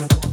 simple.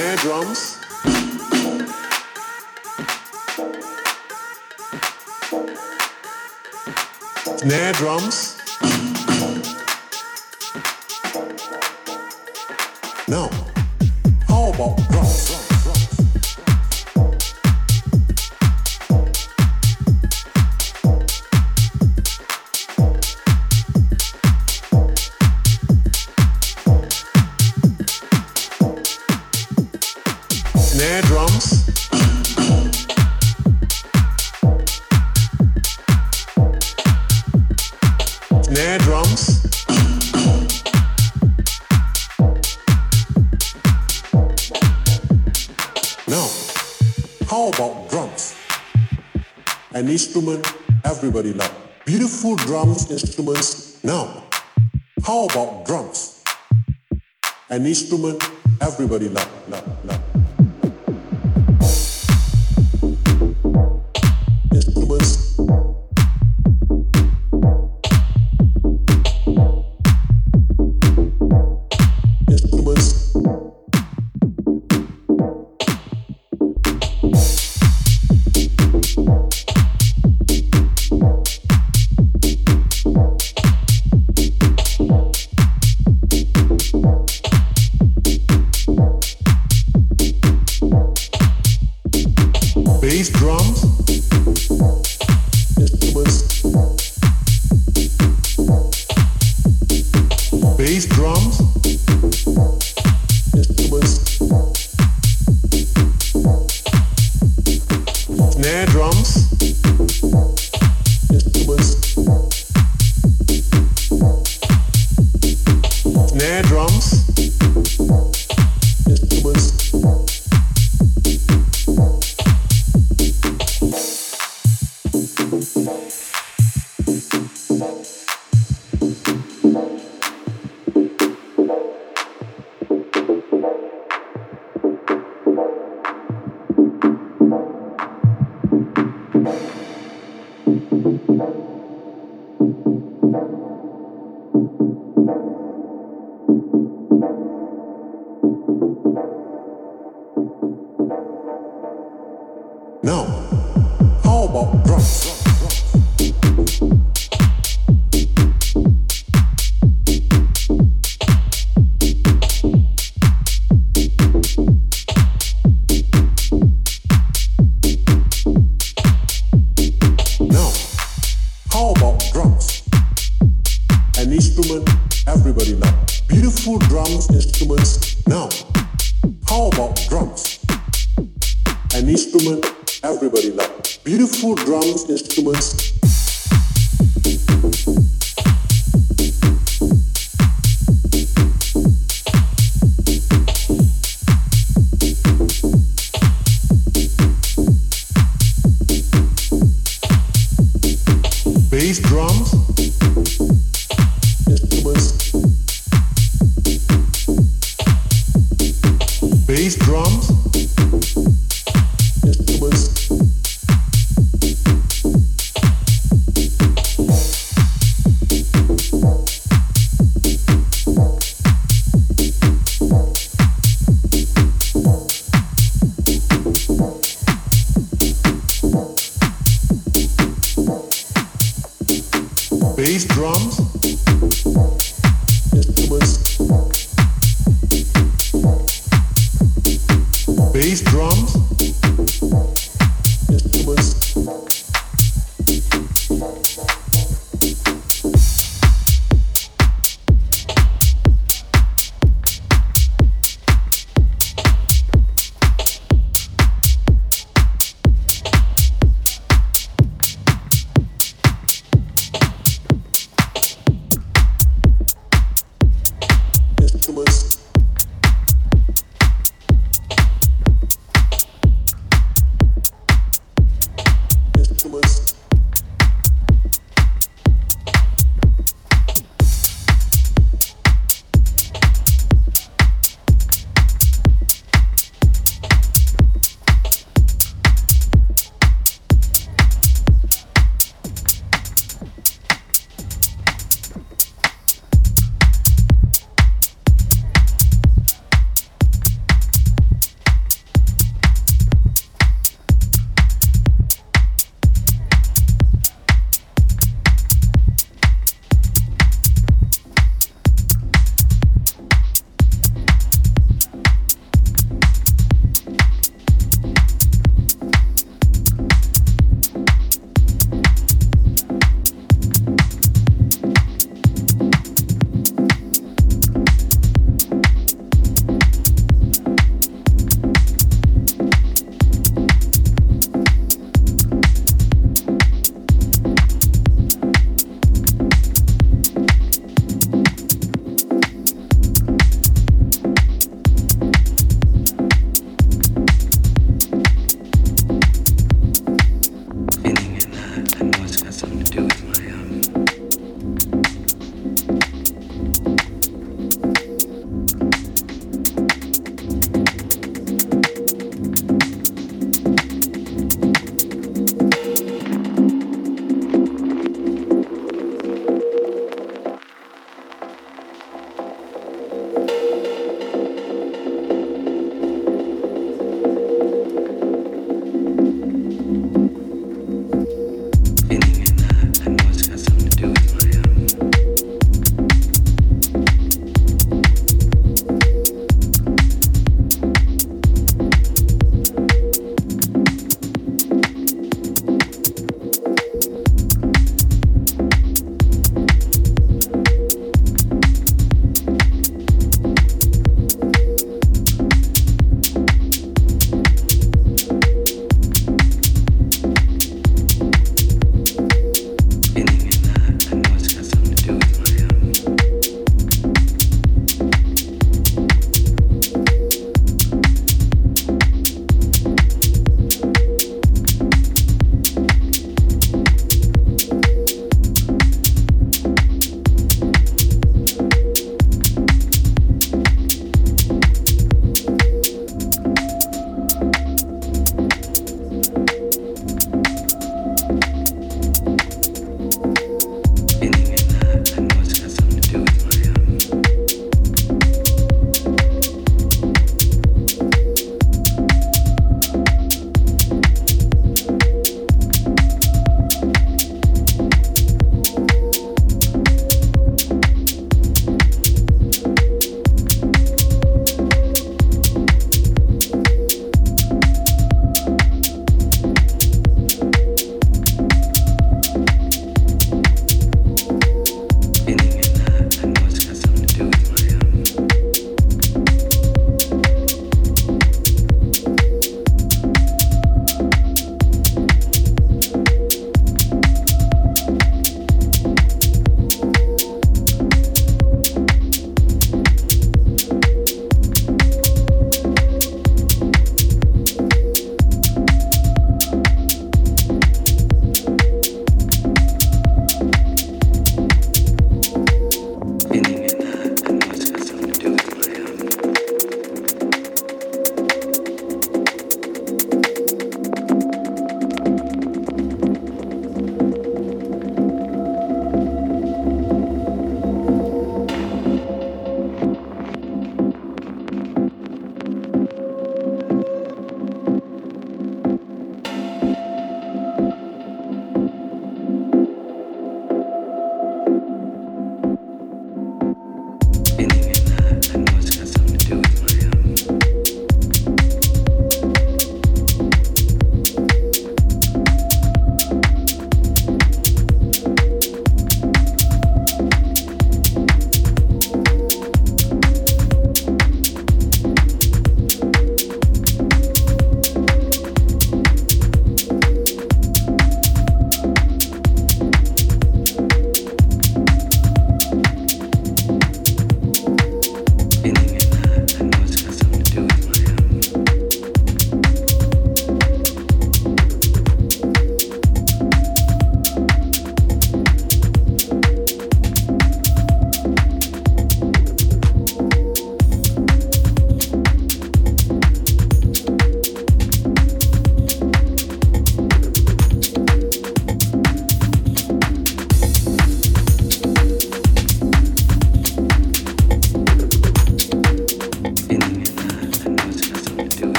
snare drums. Snare drums. instrument everybody now. Beautiful drums instruments now. How about drums? An instrument everybody now. now, now.